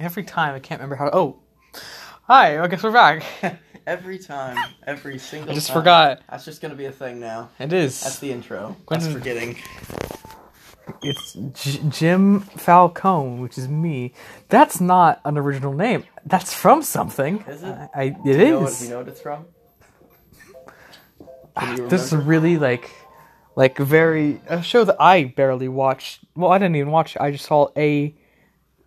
Every time I can't remember how. To. Oh, hi. I guess we're back. every time, every single. I just time. forgot. That's just gonna be a thing now. It is. That's the intro. That's forgetting. It's J- Jim Falcone, which is me. That's not an original name. That's from something. Is it? I, I, it Do you know what, is. do you know what it's from? Ah, this is really like, like very a show that I barely watched. Well, I didn't even watch. it. I just saw a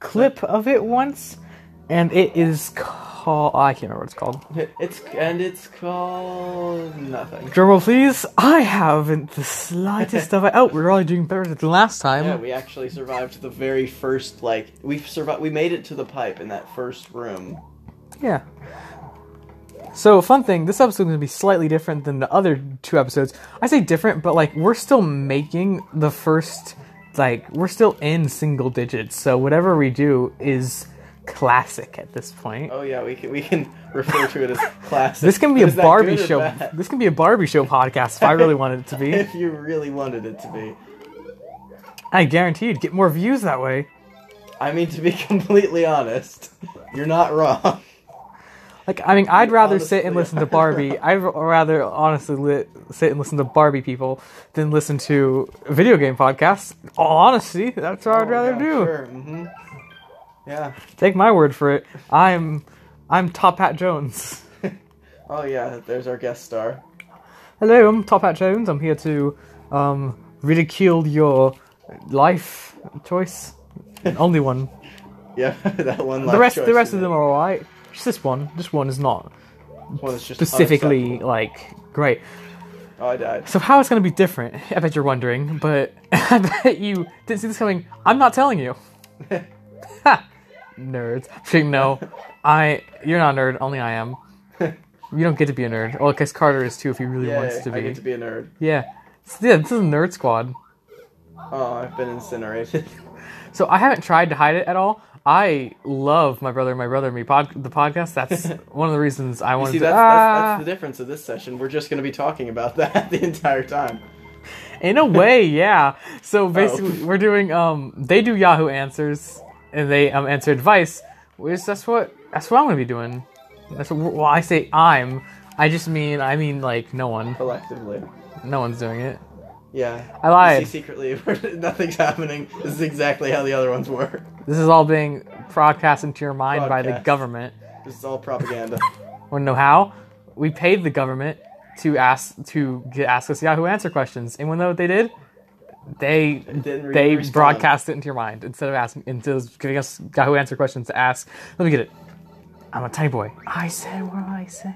clip of it once, and it is called. Oh, I can't remember what it's called. It's and it's called nothing. Drumroll, please. I haven't the slightest of. It. Oh, we're already doing better than last time. Yeah, we actually survived the very first like we survived. We made it to the pipe in that first room. Yeah. So, fun thing, this episode is going to be slightly different than the other two episodes. I say different, but like we're still making the first like we're still in single digits. So whatever we do is classic at this point. Oh yeah, we can we can refer to it as classic. This can be a Barbie show. bad? This can be a Barbie show podcast if I really wanted it to be. if you really wanted it to be. I guarantee you'd get more views that way. I mean, to be completely honest, you're not wrong. Like, I mean, I'd rather sit and listen to. Barbie. I'd rather honestly li- sit and listen to Barbie people than listen to video game podcasts. All honesty, that's what I'd rather Oh, yeah, do. Sure. hmm Yeah. Take my word for it. I'm, I'm Top Hat Jones. Oh yeah. There's our guest star. Hello, I'm Top Hat Jones. I'm here to um, ridicule your life choice. Only one. Yeah, that one. The rest, the rest of them are alright. Just this one. This one is not just specifically like great. Oh, I died. So how it's going to be different? I bet you're wondering, but I bet you didn't see this coming. I'm not telling you. ha, nerds. No, I. You're not a nerd. Only I am. You don't get to be a nerd. Well, because Carter is too if he really wants to be. I get to be a nerd. Yeah. So, yeah, this is a nerd squad. Oh, I've been incinerated. So I haven't tried to hide it at all. I love my brother, my brother, and me pod the podcast. That's one of the reasons I You wanted see, to. that's, Ah! that's, that's the difference of this session. We're just going to be talking about that the entire time. In a way, yeah. Oh. So basically, we're doing. Um, they do Yahoo Answers, and they um answer advice. Which that's what that's what I'm gonna be doing. That's what, well, I say I'm. I just mean I mean like no one, Collectively. no one's doing it. Yeah. I lied. You see, secretly, nothing's happening. This is exactly how the other ones were. This is all being broadcast into your mind by the government. This is all propaganda. Want to know how? We paid the government to ask to get, ask us Yahoo Answer questions, and when know what they did? They didn't they respond. broadcast it into your mind instead of asking instead of giving us Yahoo Answer questions to ask. Let me get it. I'm a tiny boy. I said what I say.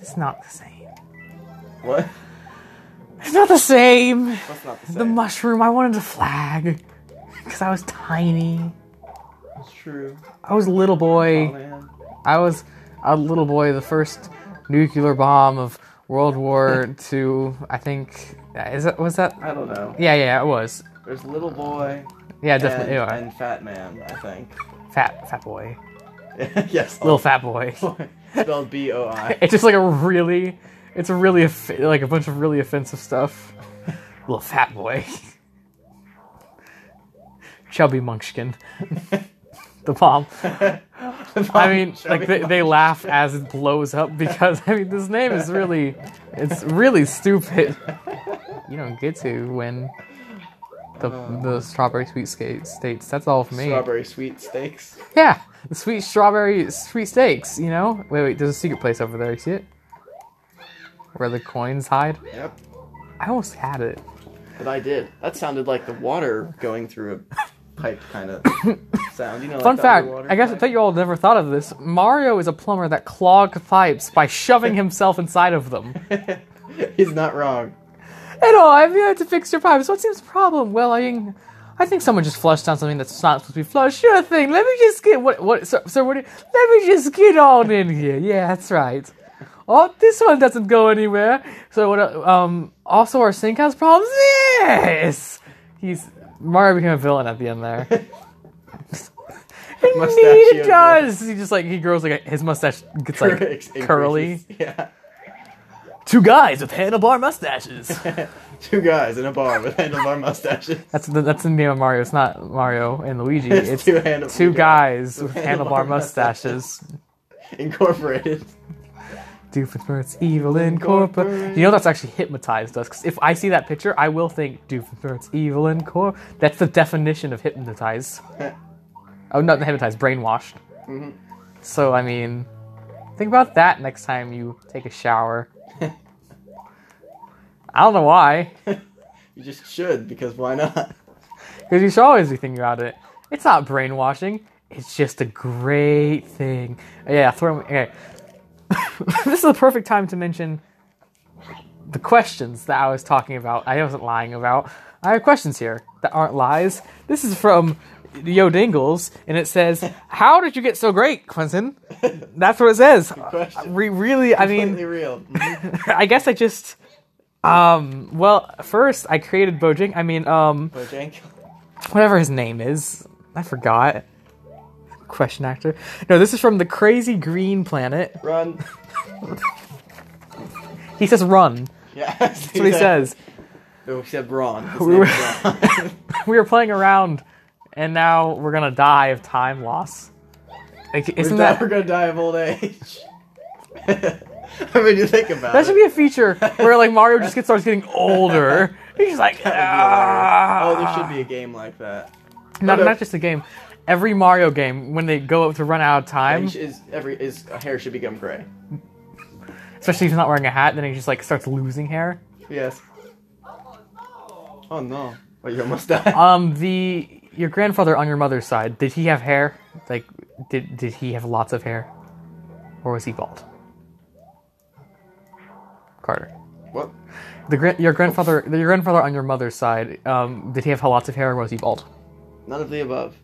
It's not the same. what? It's not the same. That's not the same. The mushroom. I wanted to flag because I was tiny. It's true. I was a little boy. Oh, man. I was a little boy, the first nuclear bomb of World War II. I think is that was that? I don't know. Yeah, yeah, it was. There's little boy Yeah, definitely. yeah. and fat man, I think. Fat, fat boy, yes. little fat boy. Spelled B O I. It's just like a really, it's a really like a bunch of really offensive stuff. little fat boy. Chubby Munchkin. the bomb. I mean, like they, they laugh as it blows up because I mean this name is really, it's really stupid. You don't get to win the the strawberry sweet states. That's all for me. Strawberry sweet steaks. Yeah, the sweet strawberry sweet steaks. You know. Wait, wait. There's a secret place over there. You see it? Where the coins hide. Yep. I almost had it. But I did. That sounded like the water going through a pipe kind of sound. You know, Fun like fact. I guess I thought you all never thought of this. Mario is a plumber that clogged pipes by shoving himself inside of them. He's not wrong. At all, I'm here to fix your pipes. What seems the problem? Well, I mean, I think someone just flushed down something that's not supposed to be flushed. Sure thing. Let me just get what what sir, sir what you, let me just get on in here. Yeah, that's right. Oh, this one doesn't go anywhere. So what um also our sink has problems? Yes. He's Mario became a villain at the end there. Indeed it does. He just like he grows like a, his mustache gets like Increases. curly. Yeah. Two guys with handlebar mustaches. Two guys in a bar with handlebar mustaches. That's the, that's the name of Mario. It's not Mario and Luigi. It's It's two handle- two guys with handlebar mustaches. Incorporated. Doofenshmirtz Evil Incorporated. You know that's actually hypnotized us. Because if I see that picture, I will think Doofenshmirtz Evil Incorporated. That's the definition of hypnotized. oh, not hypnotized, brainwashed. Mm-hmm. So I mean, think about that next time you take a shower. I don't know why. You just should, because why not? Because you should always be thinking about it. It's not brainwashing. It's just a great thing. Yeah, throw. Okay. this is the perfect time to mention the questions that I was talking about. I wasn't lying about. I have questions here that aren't lies. This is from Yo Dingles, and it says, "How did you get so great, Quentin?" That's what it says. Re- really, I mean, real. I guess I just. Um. Well, first I created Bojang. I mean, um, Bojank. whatever his name is. I forgot. Question actor. No, this is from the Crazy Green Planet. Run. He says run. Yeah, that's what he says. No, except Ron. His We were- Ron. We were playing around, and now we're gonna die of time loss. Like, isn't not- that we're gonna die of old age. I mean, you think about that it. should be a feature where like Mario just gets starts getting older. He's just like That would be hilarious. oh, there "Ah." should be a game like that. not no. not just a game. Every Mario game, when they go up to run out of time, is every his hair should become gray. especially if he's not wearing a hat, then he just like starts losing hair. Yes. Oh no! Oh, you almost died. Um, the your grandfather on your mother's side, did he have hair? Like, did did he have lots of hair, or was he bald? Carter, what? the your grandfather, your grandfather on your mother's side, um, did he have lots of hair, or was he bald? None of the above.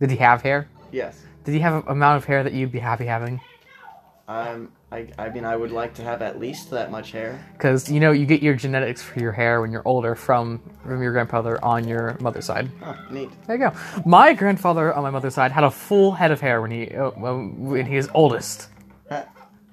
Did he have hair? Yes. Did he have an amount of hair that you'd be happy having? Um. I. I mean, I would like to have at least that much hair. Because you know you get your genetics for your hair when you're older from from your grandfather on your mother's side. Oh, neat. There you go. My grandfather on my mother's side had a full head of hair when he uh, when he was oldest.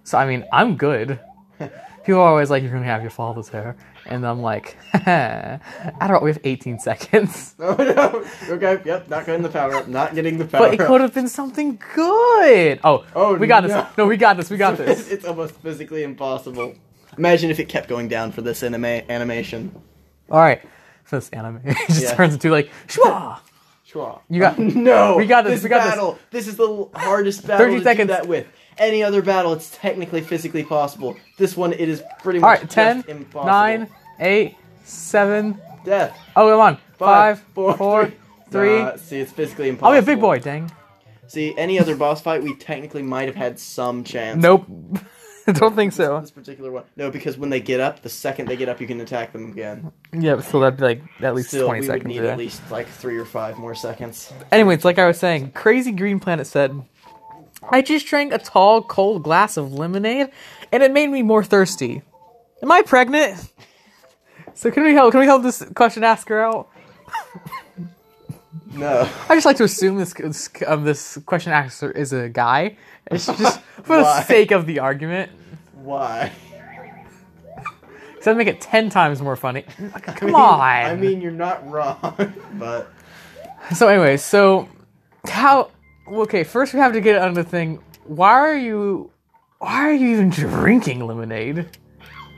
So I mean, I'm good. People are always like, "You're gonna have your father's hair," and I'm like, "I don't. Know, we have 18 seconds." Oh no! Okay. Yep. Not getting the power up. Not getting the power But it up. could have been something good. Oh, Oh, we got this. no. No, we got this. We got this. it's almost physically impossible. Imagine if it kept going down for this anime animation. All right. So this anime it just Yeah. turns into like, Shwa! Schwa. You got- no. we got this, we got this. battle. This. is the hardest battle 30 to seconds. that with. Any other battle, it's technically physically possible. This one, it is pretty much right, 10, impossible. 9, 8, 7. death. Oh, come on. Five, four, 4, three. 3. Nah, see, it's physically oh, impossible. I'll be a big boy, dang. See, any other boss fight, we technically might have had some chance. Nope. Don't think so. This particular one. No, because when they get up, the second they get up, you can attack them again. Yeah, so that'd be like at least Still, 20 we would seconds. need yeah. at least like three or five more seconds. Anyways, like I was saying, Crazy Green Planet said, I just drank a tall, cold glass of lemonade, and it made me more thirsty. Am I pregnant? So can we help? Can we help this question asker out? No. I just like to assume this this, um, this question asker is a guy. It's just for the sake of the argument. Why? So that make it ten times more funny. Come on. I mean, you're not wrong, but So, anyways, so how? Okay, first we have to get on the thing. Why are you? Why are you even drinking lemonade?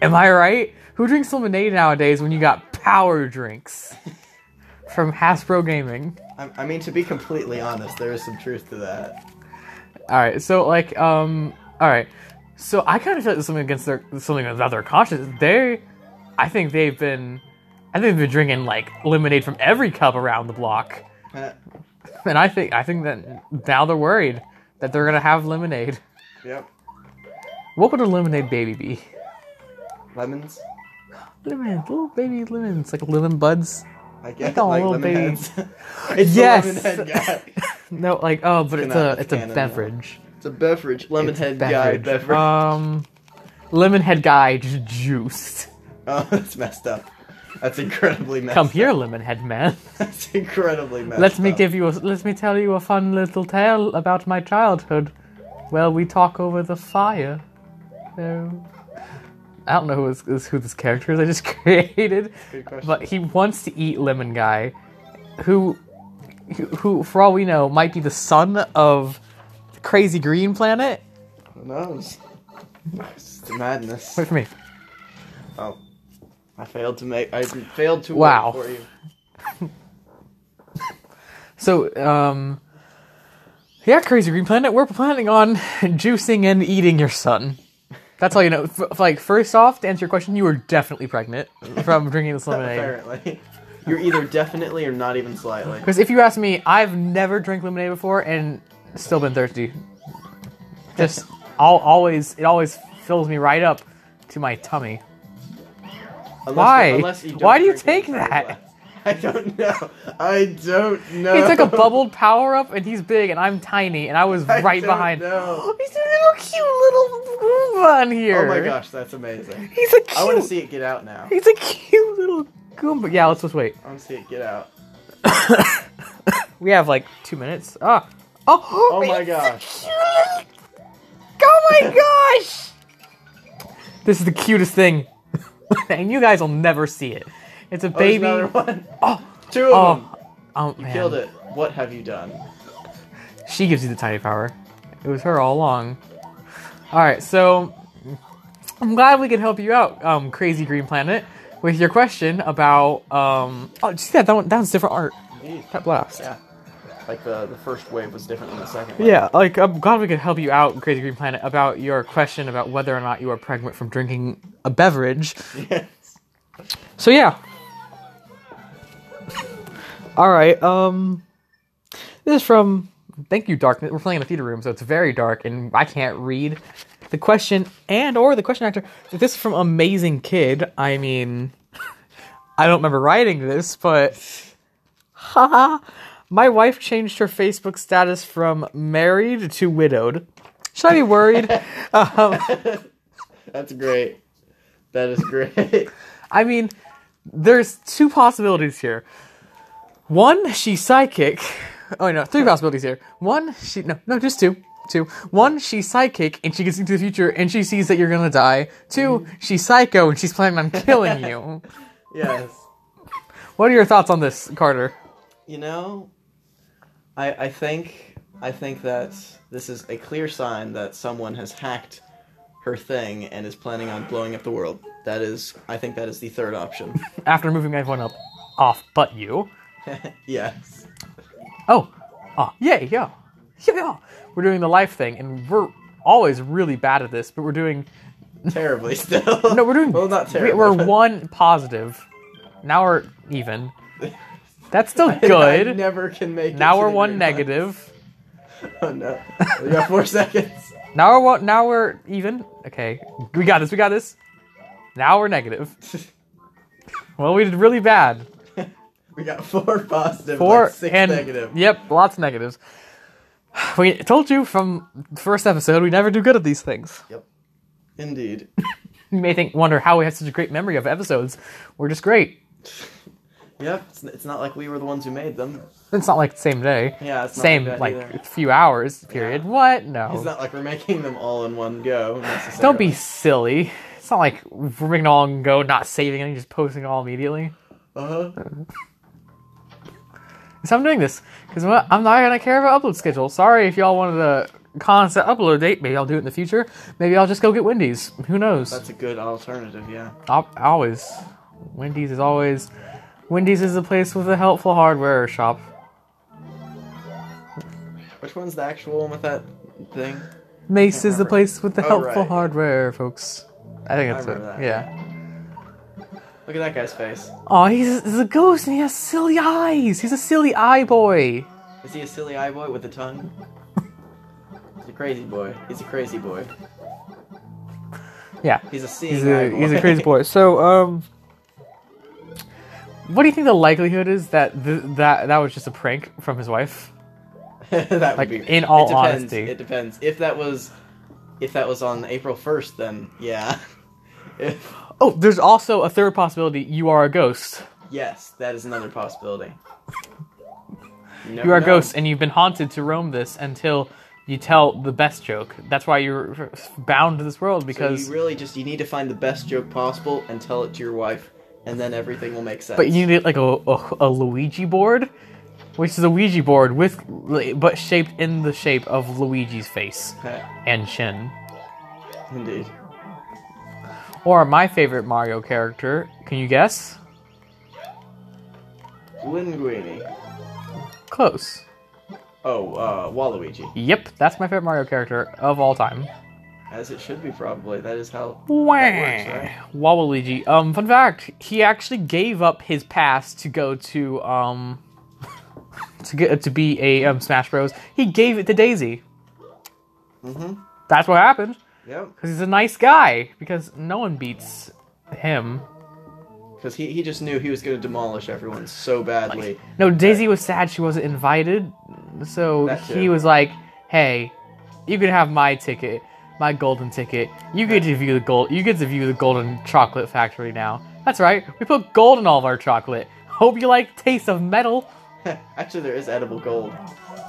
Am I right? Who drinks lemonade nowadays when you got power drinks from Hasbro Gaming? I, I mean, to be completely honest, there is some truth to that. All right, so like, um, all right, so I kind of feel like there's something against their something about their conscience. They, I think they've been, I think they've been drinking like lemonade from every cup around the block. And I think I think that now they're worried that they're gonna have lemonade. yep. What would a lemonade baby be? Lemons. Lemon, little baby lemons, like lemon buds. I guess Like like little lemon baby. heads. it's Yes. lemon head guy. No, like oh, but it's Cannot a with it's a beverage. It's a beverage. Lemon It's a head guy beverage. Um, lemon head guy just juiced. oh, that's messed up. That's incredibly messed Come here, lemon head man. That's incredibly messed Let me up. give you a, let me tell you a fun little tale about my childhood. Well, we talk over the fire. So I don't know who is, is who this character is. I just created, but he wants to eat Lemon Guy, who, who, who, for all we know, might be the son of the Crazy Green Planet. Who knows? It's madness. Wait for me. Oh, I failed to make. I failed to Wow. for you. So, um, yeah, Crazy Green Planet, we're planning on juicing and eating your son. That's all you know. F- like, first off, to answer your question, you were definitely pregnant from drinking this lemonade. Apparently, you're either definitely or not even slightly. Because if you ask me, I've never drank lemonade before and still been thirsty. Just, I'll always, it always fills me right up to my tummy. Unless, Why? unless you don't Why do you take that? glass. I don't know. I don't know. He took a bubbled power up and he's big and I'm tiny and I was I right don't behind. know. He's a little cute little Goomba in here. Oh my gosh, that's amazing. He's a cute. I want to see it get out now. He's a cute little Goomba. Yeah, let's just wait. I want to see it get out. We have like two minutes. Ah. Oh. Oh my gosh. cute Oh my gosh. This is the cutest thing, and you guys will never see it. It's a Oh, baby. another one. Oh. Two of them. Oh. Oh man. Killed it. What have you done? She gives you the tiny power. It was her all along. All right, so I'm glad we could help you out, um, Crazy Green Planet, with your question about. Um, oh, see that? That, one, that was different art. Indeed. That blast. Yeah. Like the the first wave was different than the second. Wave. Yeah, like I'm glad we could help you out, Crazy Green Planet, about your question about whether or not you are pregnant from drinking a beverage. Yes. So yeah. All right. Um, this is from. Thank you, darkness. We're playing in a theater room, so it's very dark, and I can't read the question and or the question actor. This is from Amazing Kid, I mean, I don't remember writing this, but haha. My wife changed her Facebook status from married to widowed. Should I be worried? um, That's great. That is great. I mean, there's two possibilities here. One, she's psychic. Oh no, three possibilities here. One, she no no just two. Two. One, she's psychic and she gets into the future and she sees that you're gonna die. Two, she's psycho and she's planning on killing you. yes. What are your thoughts on this, Carter? You know, I I think I think that this is a clear sign that someone has hacked her thing and is planning on blowing up the world. That is, I think that is the third option. After moving everyone up off but you. yes. Oh. Ah, oh, yay, yeah. Yeah, yeah. We're doing the life thing and we're always really bad at this, but we're doing Terribly still. No, we're doing. well, not terribly. We're one positive. Now we're even. That's still I good. never can make. it Now to we're the one green negative. Oh no! We got four seconds. Now we're one. Now we're even. Okay, we got this. We got this. Now we're negative. Well, we did really bad. We got four positive, Four like six and negative. yep, lots of negatives. We told you from the first episode we never do good at these things. Yep. Indeed. You may think, wonder how we have such a great memory of episodes. We're just great. Yep. It's, it's not like we were the ones who made them. It's not like the same day. Yeah. It's not Same like, like either. few hours period. Yeah. What? No. It's not like we're making them all in one go. Don't be silly. It's not like we're making all and go, not saving anything, just posting all immediately. Uh huh. So I'm doing this because I'm not gonna care about upload schedule. Sorry if y'all wanted a constant upload date. Maybe I'll do it in the future. Maybe I'll just go get Wendy's. Who knows? That's a good alternative. Yeah. I'll, always. Wendy's is always. Wendy's is a place with a helpful hardware shop. Which one's the actual one with that thing? Ace is the place with the Oh, helpful right. hardware, folks. I think I that's it. that. Yeah. Look at that guy's face. Oh, he's, he's a ghost and he has silly eyes. He's a silly eye boy. Is he a silly eye boy with a tongue? He's a crazy boy. He's a crazy boy. Yeah. He's a seeing He's eye a, boy. he's a crazy boy. So, um, what do you think the likelihood is that th- that that was just a prank from his wife? that would Like, be in all it depends. honesty. It depends. If that was, if that was on April first, then yeah. If Oh, there's also a third possibility. You are a ghost. yes, that is another possibility. You are a ghost, and you've been haunted to roam this until you tell the best joke. That's why you're bound to this world So because you really just you need to find the best joke possible and tell it to your wife, and then everything will make sense. But you need like a, a, a Luigi board, which is a Ouija board with, but shaped in the shape of Luigi's face and chin. Indeed. Or my favorite Mario character, can you guess? Linguini. Close. Oh, uh, Waluigi. Yep, that's my favorite Mario character of all time. As it should be, probably. That is how. Wah. works, right? Waluigi. Um, fun fact: he actually gave up his pass to go to um to get to be a um, Smash Bros. He gave it to Daisy. Mm-hmm. That's what happened Yep. because he's a nice guy. Because no one beats him. Because he, he just knew he was going to demolish everyone so badly. No, Daisy was sad she wasn't invited, so he was like, "Hey, you can have my ticket, my golden ticket. You get to view the gold. You get to view the golden chocolate factory now. That's right. We put gold in all of our chocolate. Hope you like taste of metal. Actually, there is edible gold,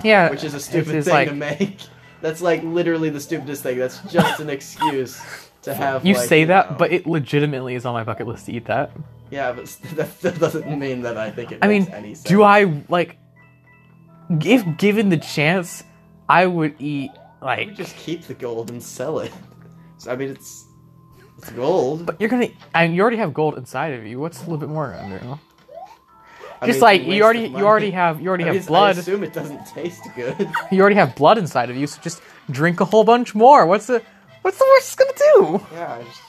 Yeah, which is a stupid thing like- to make. That's like literally the stupidest thing. That's just an excuse to have. You like, say that, know- but it legitimately is on my bucket list to eat that. yeah, but that, that doesn't mean that I think it. I makes mean, any sense. do I like? If given the chance, I would eat You like. just keep the gold and sell it. So, I mean, it's it's gold. But you're gonna. I mean, you already have gold inside of you. What's a little bit more under? I Just mean, like you already, you already have, you already I have mean, I blood. assume it doesn't taste good. You already have blood inside of you, so just drink a whole bunch more. What's the, what's the worst it's gonna do? yeah, just,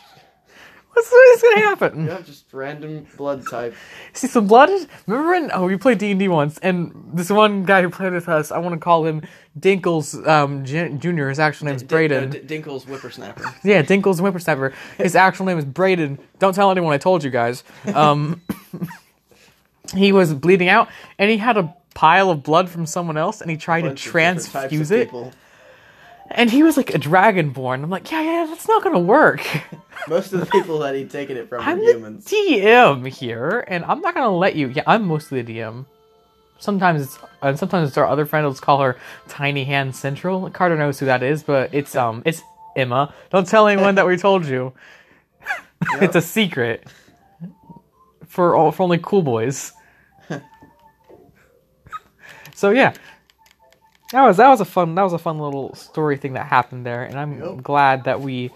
What's the gonna happen? yeah, just random blood type. See some blood. Remember when? Oh, we played D and D once, and this one guy who played with us, I want to call him Dinkles um, J- Junior. His actual name is D- Braden. uh, D- Dinkle's whippersnapper. Yeah, Dinkles Whippersnapper. His actual name is Braden. Don't tell anyone I told you guys. Um, he was bleeding out, and he had a pile of blood from someone else, and he tried to Bunch of different of transfuse it. people. And he was like a dragonborn. I'm like, yeah, yeah, that's not gonna work. Most of the people that he'd taken it from I'm were the humans. DM here, and I'm not gonna let you. Yeah, I'm mostly the DM. Sometimes it's and sometimes it's our other friend. Let's call her Tiny Hand Central. Carter knows who that is, but it's um it's Emma. Don't tell anyone that we told you. it's a secret for all for only cool boys. so yeah, that was that was a fun that was a fun little story thing that happened there, and I'm Yep. glad that we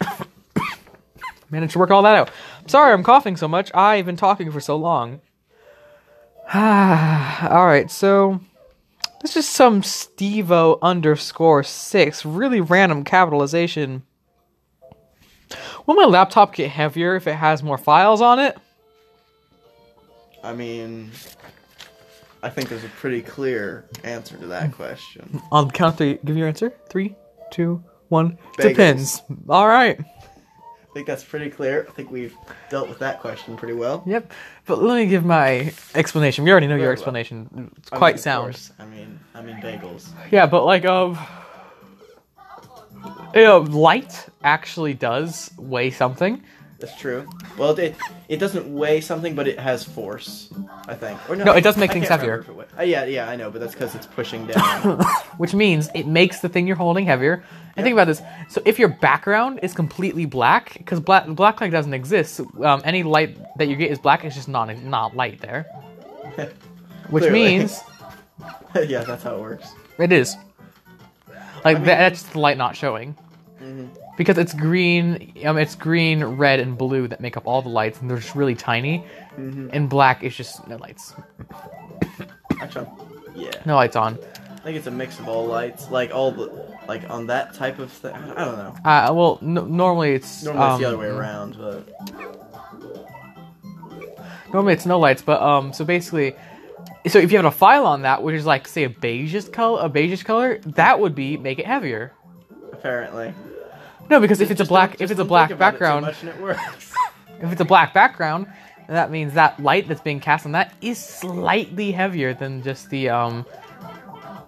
managed to work all that out. Sorry, I'm coughing so much. I've been talking for so long. Ah all right, so this is some Stevo underscore six, really random capitalization. Will my laptop get heavier if it has more files on it? I mean, I think there's a pretty clear answer to that question. On count of three, give your answer. Three, two, one. Bagels. Depends. All right. I think that's pretty clear. I think we've dealt with that question pretty well. Yep. But let me give my explanation. We already know your Very well. explanation. It's I mean, quite of sound. course. I mean, I mean bagels. Yeah, but like um you know, light actually does weigh something. That's true. Well, it it doesn't weigh something, but it has force. I think. Or No, it does make I things heavier. remember if it weigh- uh, yeah, yeah, I know, but that's because it's pushing down. which means it makes the thing you're holding heavier. And think about this: so if your background is completely black, because black black light doesn't exist, so, um, any light that you get is black. It's just not not light there, which means yeah, that's how it works. it is like mean- that's the light not showing. Mhm. Because it's green, um, it's green, red, and blue that make up all the lights, and they're just really tiny. Mhm. And black is just no lights, Actually, yeah. no lights on. I think it's a mix of all lights, like all the, like on that type of thing. I don't know. Uh, well, n- normally it's Normally it's the um, other way around, but Normally it's no lights, but um, so basically, so if you have a file on that, which is like say a beigeish color, a beigeish color, that would be make it heavier. apparently. No, because if it's a black, if it's a black think about it too background, much and it works. if it's a black background, that means that light that's being cast on that is slightly heavier than just the um,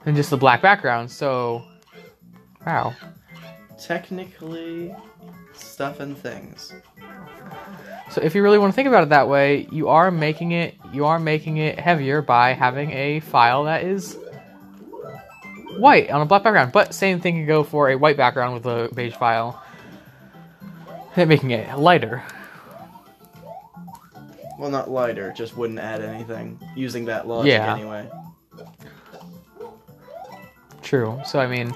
than just the black background. So, wow. Technically, stuff and things. So if you really want to think about it that way, you are making it you are making it heavier by having a file that is white on a black background, but same thing can go for a white background with a beige file, making it lighter. Well, not lighter, just wouldn't add anything using that logic Yeah. anyway. True. So I mean,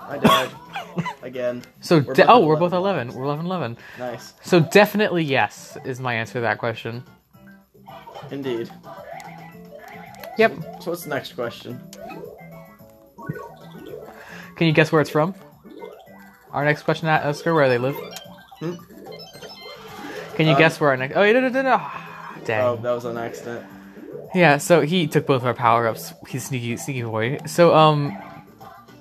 I died again. so We're oh, at we're both 11. 11. We're 11 11. Nice, So definitely yes is my answer to that question. indeed. Yep. So what's the next question? Can you guess where it's from? Our next question, at Oscar, where they live. Hmm? Can you Um, guess where our next? Oh, no, no, no, no. Dang. Oh, that was an accident. Yeah, so he took both of our power ups. He's sneaky, sneaky boy. So um,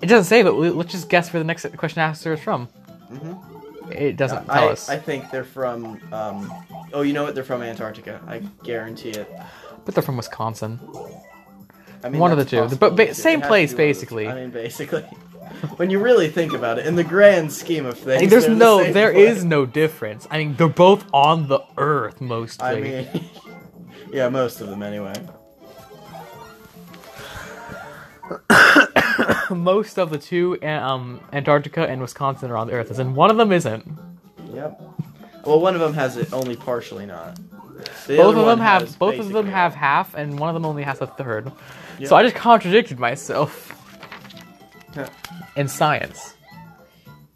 it doesn't say, but let's just guess where the next question answer is from. Mhm. It doesn't I, tell us, I think they're from. Um, oh, you know what? They're from Antarctica. I guarantee it. but they're from Wisconsin. I mean, One of the two. But ba- same place, be one of the two. basically. I mean, basically. When you really think about it, in the grand scheme of things, there's the no, same there is no difference. I mean, they're both on the Earth mostly. I mean, yeah, most of them anyway. most of the two, um, Antarctica and Wisconsin are on the Earth, in one of them isn't. Yep. Well, one of them has it only partially not. The both of them have both of them have half, and one of them only has a third. Yep. So I just contradicted myself In science.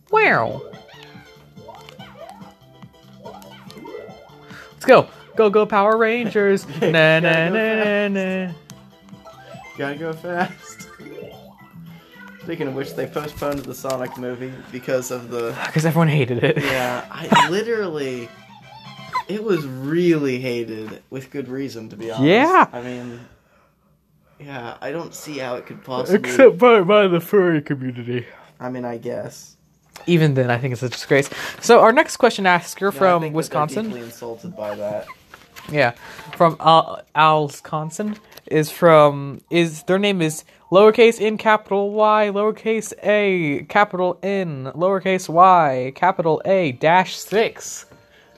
Wow. Let's go. Go go Power Rangers. na na Gotta na na. Gotta go fast. Speaking of which, they postponed the Sonic movie because of the. Because everyone hated it. Yeah, I literally. It was really hated with good reason, to be honest. Yeah. I mean. Yeah, I don't see how it could possibly. Except by, by the furry community. I mean, I guess. Even then, I think it's a disgrace. So our next question asker Yeah, I think from that Wisconsin. deeply insulted by that. Yeah, from Al Alsconsin is from is their name is lowercase n capital Y lowercase a capital N lowercase y capital A dash six.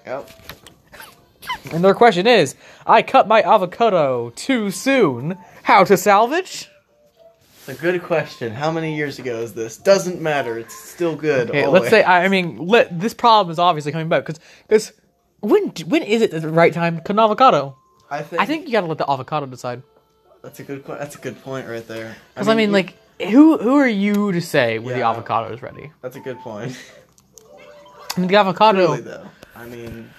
Yep. And their question is: I cut my avocado too soon. How to salvage? It's a good question. How many years ago is this? Doesn't matter. It's still good. Okay, let's say I I mean let, this problem is obviously coming back because because when when is it the right time to cut an avocado? I think. I think you gotta let the avocado decide. that's a good. That's a good point right there. Because I mean, you- like, who who are you to say when the Yeah. avocado is ready? That's a good point. I mean, the avocado. Really though, I mean,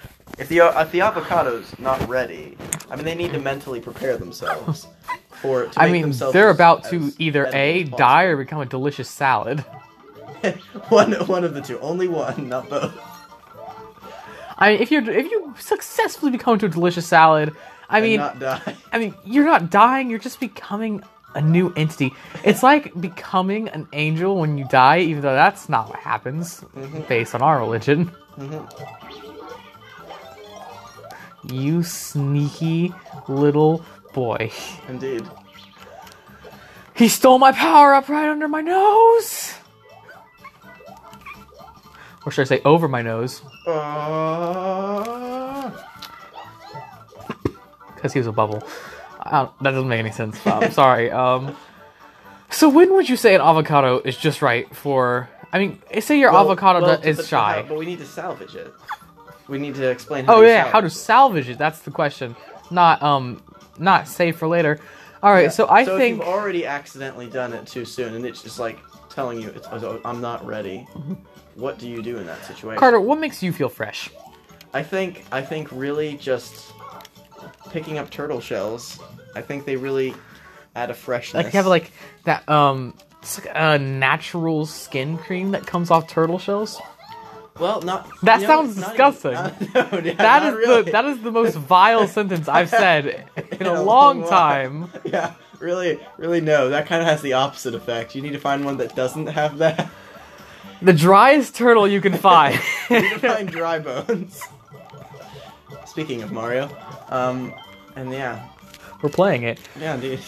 if the if the avocado's not ready, I mean they need to mentally prepare themselves for. To I mean, they're as- about to as either a die or become a delicious salad. one one of the two, only one, not both. I mean, if you if you successfully become to a delicious salad, I And mean, not die. I mean, you're not dying. You're just becoming a new entity. It's like becoming an angel when you die, even though that's not what happens Mm-hmm. based on our religion. Mhm. You sneaky little boy. Indeed. He stole my power up right under my nose. Or should I say over my nose? Uh, Because he was a bubble. I don't, that doesn't make any sense. I'm sorry. Um, so when would you say an avocado is just right for? I mean, say your well- avocado well, is but- shy. But we need to salvage it. We need to explain how. Oh yeah, how to salvage salvage it? That's the question. Not um, not save for later. All right, it. so I so think if you've already accidentally done it too soon, and it's just like telling you, it's, oh, "I'm not ready." What do you do in that situation? Carter, what makes you feel fresh? I think I think really just picking up turtle shells. I think they really add a freshness. Like you have like that um, like a natural skin cream that comes off turtle shells. Well, not That know, sounds not disgusting. even- no, yeah, That is really. the that is the most vile sentence I've said in a long time. Yeah, really, really no. That kind of has the opposite effect. You need to find one that doesn't have that. The driest turtle you can find. You need to find dry bones. Speaking of Mario, um, and yeah, We're playing it. yeah, dude.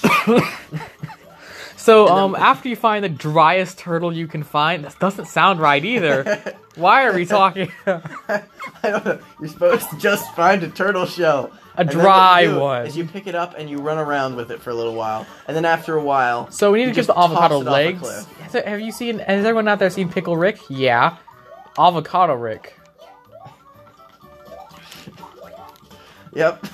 So, um, after you find the driest turtle you can find, that doesn't sound right either. Why are we talking? I don't know. You're supposed to just find a turtle shell. A And then what dry one. Is you pick it up and you run around with it for a little while, and then after a while, So we need to get the avocado it legs. Has there- Have you seen? Has everyone out there seen Pickle Rick? Yeah, avocado Rick. yep,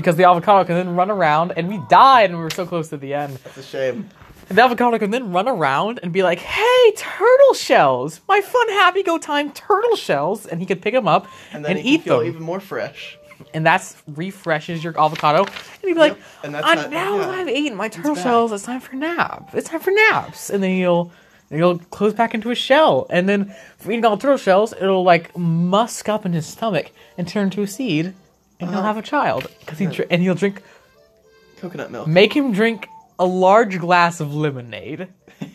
Because the avocado can then run around, and we died, and we were so close to the end. That's a shame. And the avocado can then run around and be like, "Hey, turtle shells! My fun, happy go time turtle shells!" And he could pick them up And eat them. and, then it can eat feel them. even more fresh. and that's refreshes your avocado. And he'd be like, Yep, and that's "Ah, not- now yeah. that I've eaten my turtle back." shells, it's time for nap. It's time for naps." And then he'll he'll close back into a shell, and then from eating all the turtle shells, it'll like musk up in his stomach and turn into a seed, and he'll Uh-huh. have a child because he dr- and he'll drink. Coconut milk. Make him drink a large glass of lemonade.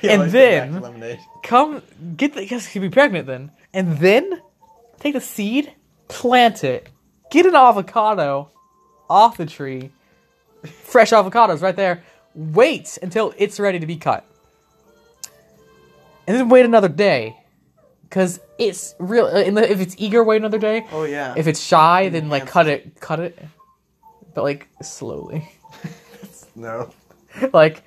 He and always goes back to then- lemonade. come get the because he'd be pregnant then, and then take the seed, plant it, get an avocado off the tree, fresh avocados right there. Wait until it's ready to be cut, and then wait another day, because it's real. uh, If it's eager, wait another day. Oh yeah. If it's shy, then like cut it, cut it, but like slowly, no. like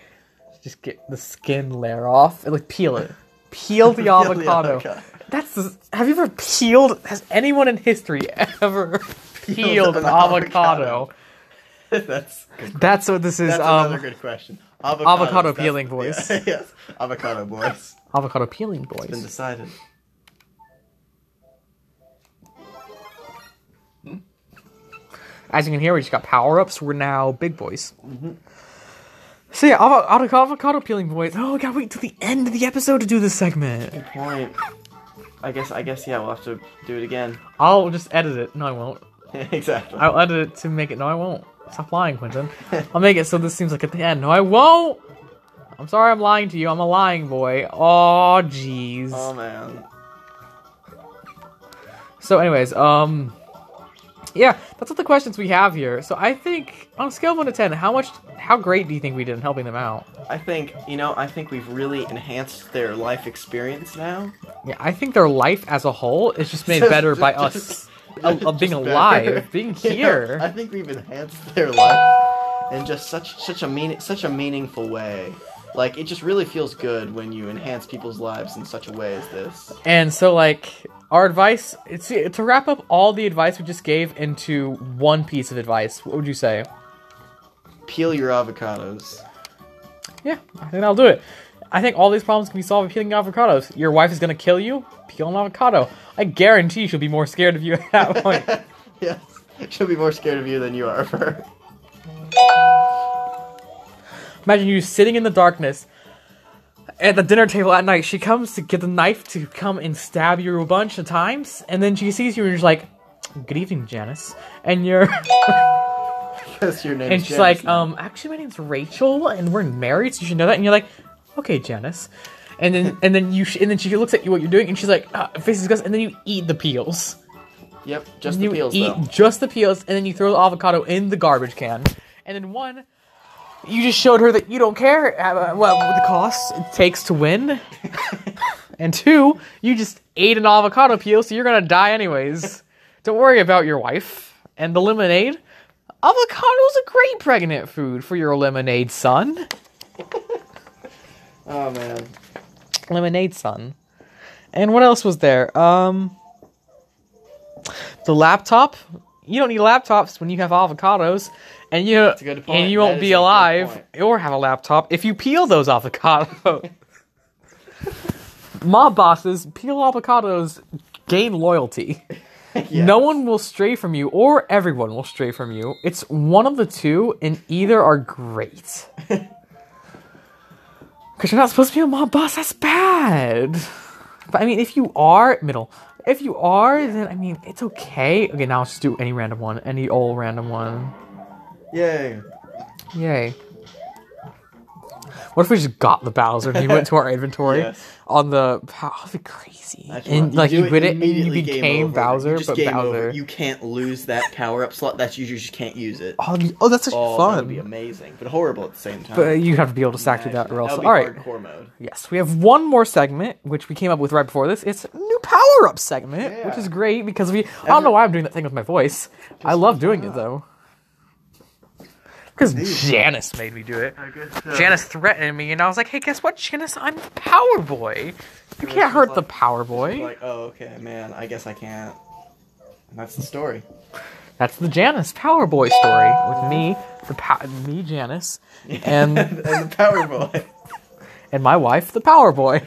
just get the skin layer off and like peel it, peel the Peel the avocado. avocado. That's the, have you ever peeled? Has anyone in history ever peeled an an avocado? avocado. That's good. That's what this is. That's um, another good question. Avocado that's- peeling voice. Yeah, yes, avocado boys. avocado peeling voice. Been decided. As you can hear, we just got power ups. We're now big boys. So yeah, avo- avo- avocado peeling boys. Oh, we gotta wait till the end of the episode to do this segment. Good point. I guess. I guess. Yeah, we'll have to do it again. I'll just edit it. No, I won't. exactly. I'll edit it to make it. No, I won't. Stop lying, Quentin. I'll make it so this seems like at the end. No, I won't. I'm sorry, I'm lying to you. I'm a lying boy. Oh, jeez. Oh man. So, anyways, um, yeah, that's what the questions we have here. So, I think on a scale of one to ten, how much, how great do you think we did in helping them out? I think you know. I think we've really enhanced their life experience now. Yeah, I think their life as a whole is just made better by us uh, uh, being alive, being here. I think we've enhanced their life in just such such a mean such a meaningful way. Like it just really feels good when you enhance people's lives in such a way as this. And so, like, our advice, it's to wrap up all the advice we just gave into one piece of advice. What would you say? Peel your avocados. Yeah, I think I'll do it. I think all these problems can be solved by peeling avocados. Your wife is gonna kill you. Peel an avocado. I guarantee she'll be more scared of you at that point. yes. She'll be more scared of you than you are of her. Imagine you sitting in the darkness at the dinner table at night. She comes to get the knife to come and stab you a bunch of times, and then she sees you and you're like, "Good evening, Janice," and you're That's your name. and she's like, um, actually, my name's Rachel, and we're married, so you should know that. And you're like, okay, Janice. And then and then you sh- and then she looks at you what you're doing, and she's like, ah, face disgust, and then you eat the peels. Yep, just And the you peels eat though. just the peels, and then you throw the avocado in the garbage can. And then one, you just showed her that you don't care uh, what the cost it takes to win. and two, you just ate an avocado peel, so you're gonna die anyways. don't worry about your wife and the lemonade. Avocado's a great pregnant food for your lemonade son. Oh man. Lemonade son. And what else was there? Um, the laptop. You don't need laptops when you have avocados, and you a good point. and you won't be alive or have a laptop if you peel those avocados. Mob bosses peel avocados, gain loyalty. Yeah. No one will stray from you, or everyone will stray from you. It's one of the two, and either are great. Because you're not supposed to be a mob boss, that's bad. But I mean, if you are, middle. If you are, then I mean, it's okay. Okay, now let's just do any random one. Any old random one. Yay. Yay. What if we just got the Bowser and he went to our inventory Yes. on the? That'd be crazy. That's and right. like you quit it, and you became. Bowser, You but Bowser. over. You can't lose that power up slot. That's you just can't use it. Oh, oh, that's actually Oh, fun. that would be amazing, but horrible at the same time. But you have to be able to stack through that, or else. All right. hardcore mode. Yes, we have one more segment, which we came up with right before this. It's new power up segment, which is great because we. I don't know why I'm doing that thing with my voice. I love doing it though. Because Janice made me do it. Janice threatened me, and I was like, "Hey, guess what, Janice? I'm the Power Boy. You can't hurt the Power Boy." Like, oh, okay, man. I guess I can't. And that's the story. That's the Janice Power Boy story with me, the pow- me Janice, and and the Power Boy. and my wife, the Power Boy.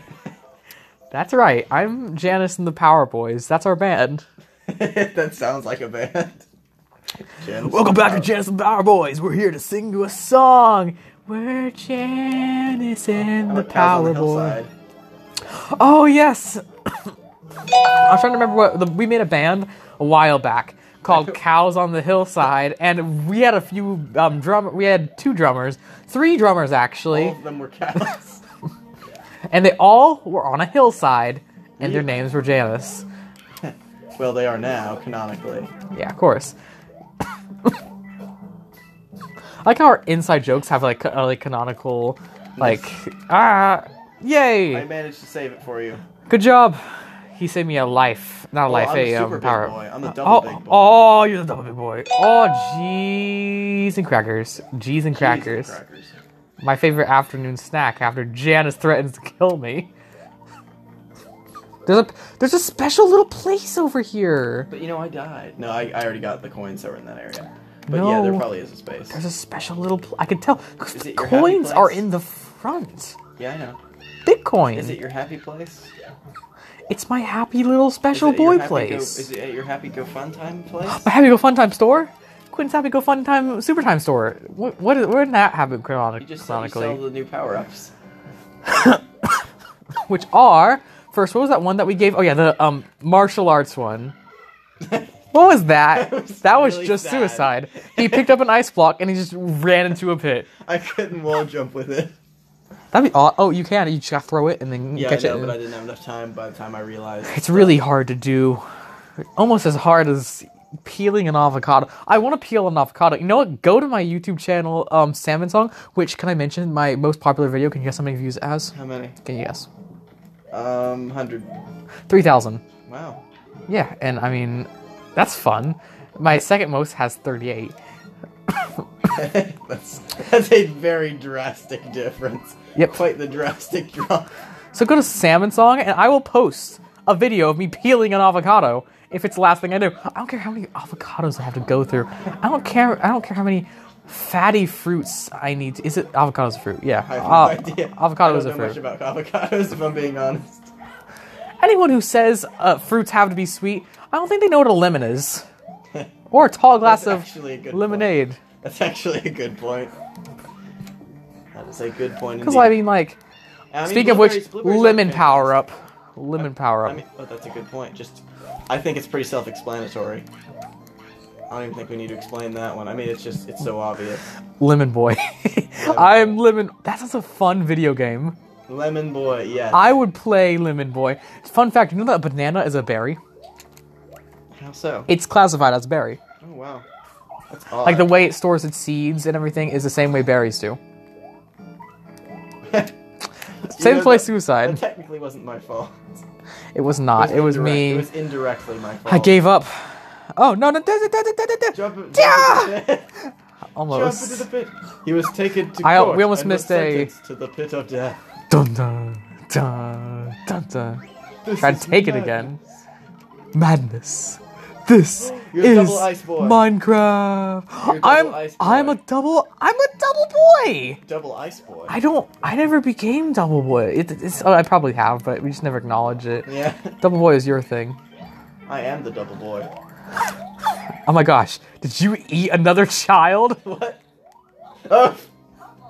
That's right. I'm Janice and the Power Boys. That's our band. that sounds like a band. Janice Welcome back to Janice and the Power Boys. We're here to sing you a song. We're Janice and the Power Boys. Oh yes. I'm trying to remember what the, we made a band a while back called Cows on the Hillside, and we had a few um, drum. We had two drummers, three drummers actually, All of them were cows. and they all were on a hillside, and their names were Janice. well, they are now, canonically. Yeah, of course. I like how our inside jokes have like uh, like canonical, like ah, yay, I managed to save it for you. good job. He saved me a life, not a Oh, life, I'm a the um, super big power. boy. I'm the double oh, big boy. oh, you're the double big boy. Oh, jeez and crackers, jeez and Cheese and crackers. crackers. My favorite afternoon snack after Janice threatens to kill me. There's a there's a special little place over here. But you know, I died. No, I, I already got the coins that were in that area. But yeah, there probably is a space. There's a special little. Pl- I can tell because the it your happy coins are in the front. Yeah, I know. Bitcoin. Is it your happy place? It's my happy little special Is it your boy place. Go, is it at your happy go fun time place? My Happy Go Fun Time store? Quinn's Happy Go Fun Time Super Time store. What, what is, where did that happen chronic, you just you sell the new power ups. Which are, first, what was that one that we gave? Oh, yeah, the um martial arts one. What was that? That was that was really just sad. suicide. He picked up an ice block and he just ran into a pit. I couldn't wall jump with it. That'd be aw- Oh, you can. You just gotta throw it and then Yeah, catch I know, it. but I didn't have enough time by the time I realized. It's really hard to do. Almost as hard as peeling an avocado. I want to peel an avocado. You know what? Go to my YouTube channel, um, Salmon Song, which can I mention my most popular video? Can you guess how many views it has? How many? Can you guess? Um, hundred. 3,000. Wow. Yeah, and I mean, that's fun. My second most has 38. that's that's a very drastic difference. Yep. Quite the drastic drop. So go to Salmon Song and I will post a video of me peeling an avocado if it's the last thing I do. I don't care how many avocados I have to go through. I don't care. I don't care how many fatty fruits I need. To, is it avocados a fruit? Yeah, I have no idea. avocado I is don't a know much about avocados, if I'm being honest. Anyone who says uh, fruits have to be sweet, I don't think they know what a lemon is, or a tall glass That's of actually a good lemonade. That's actually a good point. That is a good point. Because. I mean, like, I mean, speaking of which, blueberries- lemon power up, lemon power up. I mean, oh, that's a good point. Just, I think it's pretty self-explanatory. I don't even think we need to explain that one. I mean, it's just, it's so obvious. Lemon boy. I'm lemon. That sounds a fun video game. Lemon boy, yes. I would play lemon boy. Fun fact: you know that a banana is a berry? How so? It's classified as berry. Oh wow, that's odd. Like the way it stores its seeds and everything is the same way berries do. Same know, place that- suicide. That technically wasn't my fault. It was not. It was indirect- me. It was indirectly my fault. I gave up. Oh no no! da- da- da- da- da- da- Jump, jump Yeah! into the pit. Jump into Almost. the pit. He was taken to I- court we almost and was missed a- to the pit of death. Dun dun dun dun dun. This Try to take it again. Madness. This You're is double ice boy. Minecraft. I'm I'm a double I'm a double boy. Double ice boy. I don't I never became double boy. It, it's oh, I probably have, but we just never acknowledge it. Yeah, Double boy is your thing. I am the double boy. Oh my gosh! Did you eat another child? What? Oh,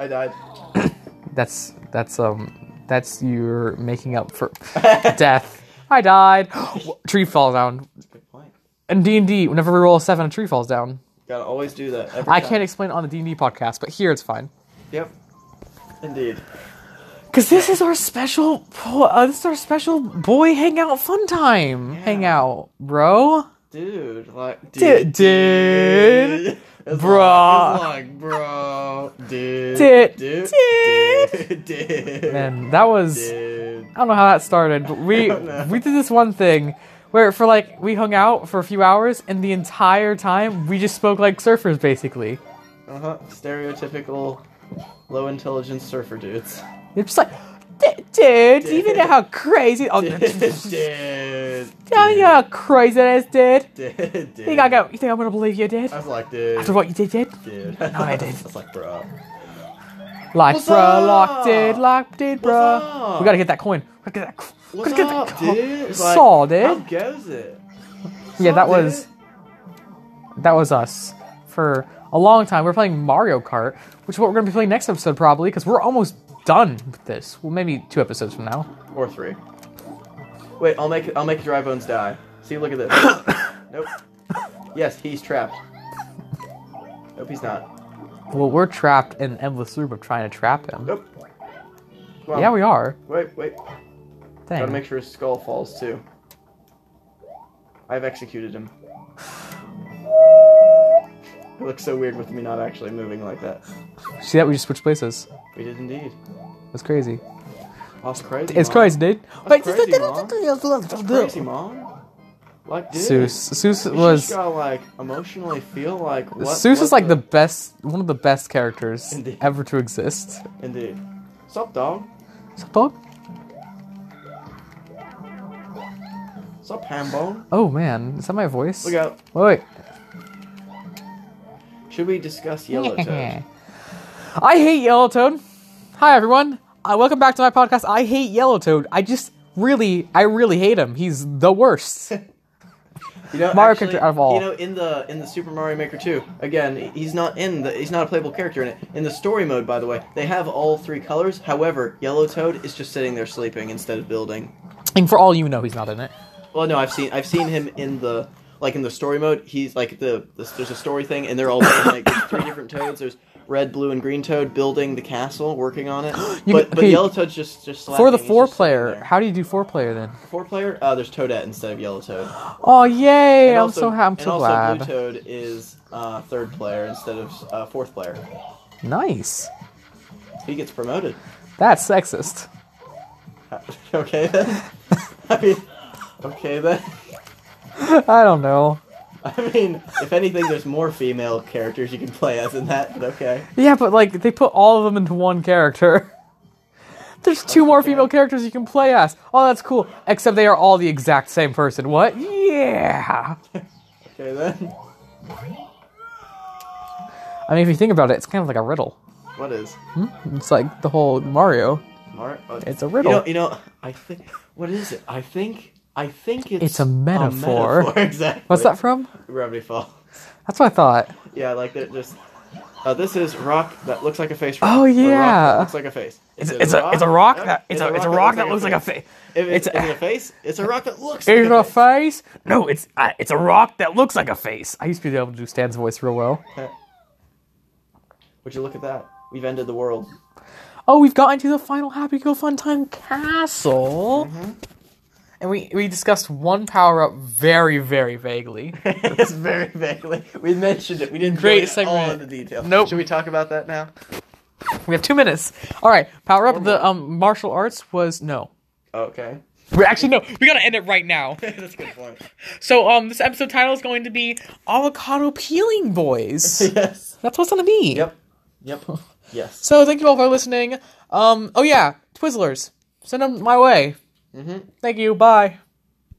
I died. That's that's um that's you're making up for death. I died. tree falls down. That's a Good point. In D and D, whenever we roll a seven, a tree falls down. Gotta always do that. I time. can't explain it on the D and D podcast, but here it's fine. Yep. Indeed. Cause this is our special, po- uh, this is our special boy hangout fun time hangout, bro. Dude, like, Dude, dude. It's Bruh. Like, like, bro. Dude. Dude, Dude. dude. Dude. Dude. And that was, Dude. I don't know how that started, but we we did this one thing where for like we hung out for a few hours, and the entire time we just spoke like surfers, basically. Uh huh. Stereotypical low intelligence surfer dudes. It's like, "D- dude, do you even know how crazy? Oh, Dude. Dude. You know how crazy that is, dude. Dude. Dude. You think I go? You think I'm gonna believe you, dude? I was like, dude. After what you did, dude? Dude. I did. I was like, bro. Like, What's bro, up? lock, dude, lock, dude, bro. We gotta get that coin. We gotta get that. we What's gotta get up, that coin. dude? It's like, Saw, dude. How goes it? Yeah, that dude. was that was us for a long time. We are playing Mario Kart, which is what we're gonna be playing next episode probably, because we're almost done with this. Well, maybe two episodes from now. Or three. Wait, I'll make I'll make dry bones die. See, look at this. nope. Yes, he's trapped. Nope, he's not. Well, we're trapped in an endless loop of trying to trap him. Nope. Yeah, we are. Wait, wait. Gotta make sure his skull falls too. I've executed him. It looks so weird with me not actually moving like that. See that? We just switched places. We did indeed. That's crazy. That's crazy. It's Mom. crazy, dude. That's crazy, Mom. That's crazy, mom. Like, dude. Seuss. Seuss was. just gotta like emotionally feel like what. Seuss what is like the best, one of the best characters Indeed. ever to exist. Indeed. Sup, dog? Sup, dog? Sup, hambone? Oh man, is that my voice? Look out. Wait. Should we discuss Yellowtoad? I hate Yellowtoad. Hi everyone. Uh, welcome back to my podcast. I hate Yellowtoad. I just really, I really hate him. He's the worst. You know, Mario actually, character out of all. You know, in the in the Super Mario Maker 2, again, he's not in the he's not a playable character in it. In the story mode, by the way, they have all three colors. However, Yellowtoad is just sitting there sleeping instead of building. and for all you know, he's not in it. Well, no, I've seen I've seen him in the like in the story mode. He's like the, the there's a story thing, and they're all like there's three different toads. There's red, blue, and green toad building the castle, working on it. You but but okay, Yellowtoad's just just For the he's four just sitting player, there. how do you do four player then? Four player, uh, there's Toadette instead of yellow toad. Oh yay! And I'm also- so ha- I'm and so also glad. Blue Toad is uh, third player instead of uh, fourth player. Nice. He gets promoted. That's sexist. okay then. I mean, okay then. I don't know. I mean, if anything, there's more female characters you can play as in that. But okay. Yeah, but like they put all of them into one character. There's two more female characters you can play as. Oh, that's cool. Except they are all the exact same person. What? Yeah. Okay then. I mean, if you think about it, it's kind of like a riddle. What is? It's like the whole Mario. Mar- uh, It's a You riddle. know, you know. I think. What is it? I think. I think it's. It's a metaphor. metaphor, exactly. What's that from? Gravity Falls. That's what I thought. Yeah, like that. Just. Uh, this is rock that looks like a face. Oh, rock, or rock that yeah. looks like a face. It's, it's it a it's a rock Yep. that it's a it it's a rock that looks like a face. If It's it's, a- is it a face? It's a rock that looks. Is like it a face. face? No, it's uh, it's a rock that looks like a face. I used to be able to do Stan's voice real well. Would you look at that? We've ended the world. Oh, we've gotten to the final Happy Go Fun Time castle. And we, we discussed one power up very, very vaguely. it's very vaguely. We mentioned it. We didn't Great go segment. all into detail. Nope. Should we talk about that now? We have two minutes. All right, power up the um martial arts was no. Okay. We actually no. We gotta end it right now. That's a good point. So um, this episode title is going to be avocado peeling boys. yes. That's what's gonna be. Yep. Yep. Yes. So thank you all for listening. Um. Oh yeah, Twizzlers, send them my way. Mm-hmm. Thank you. Bye.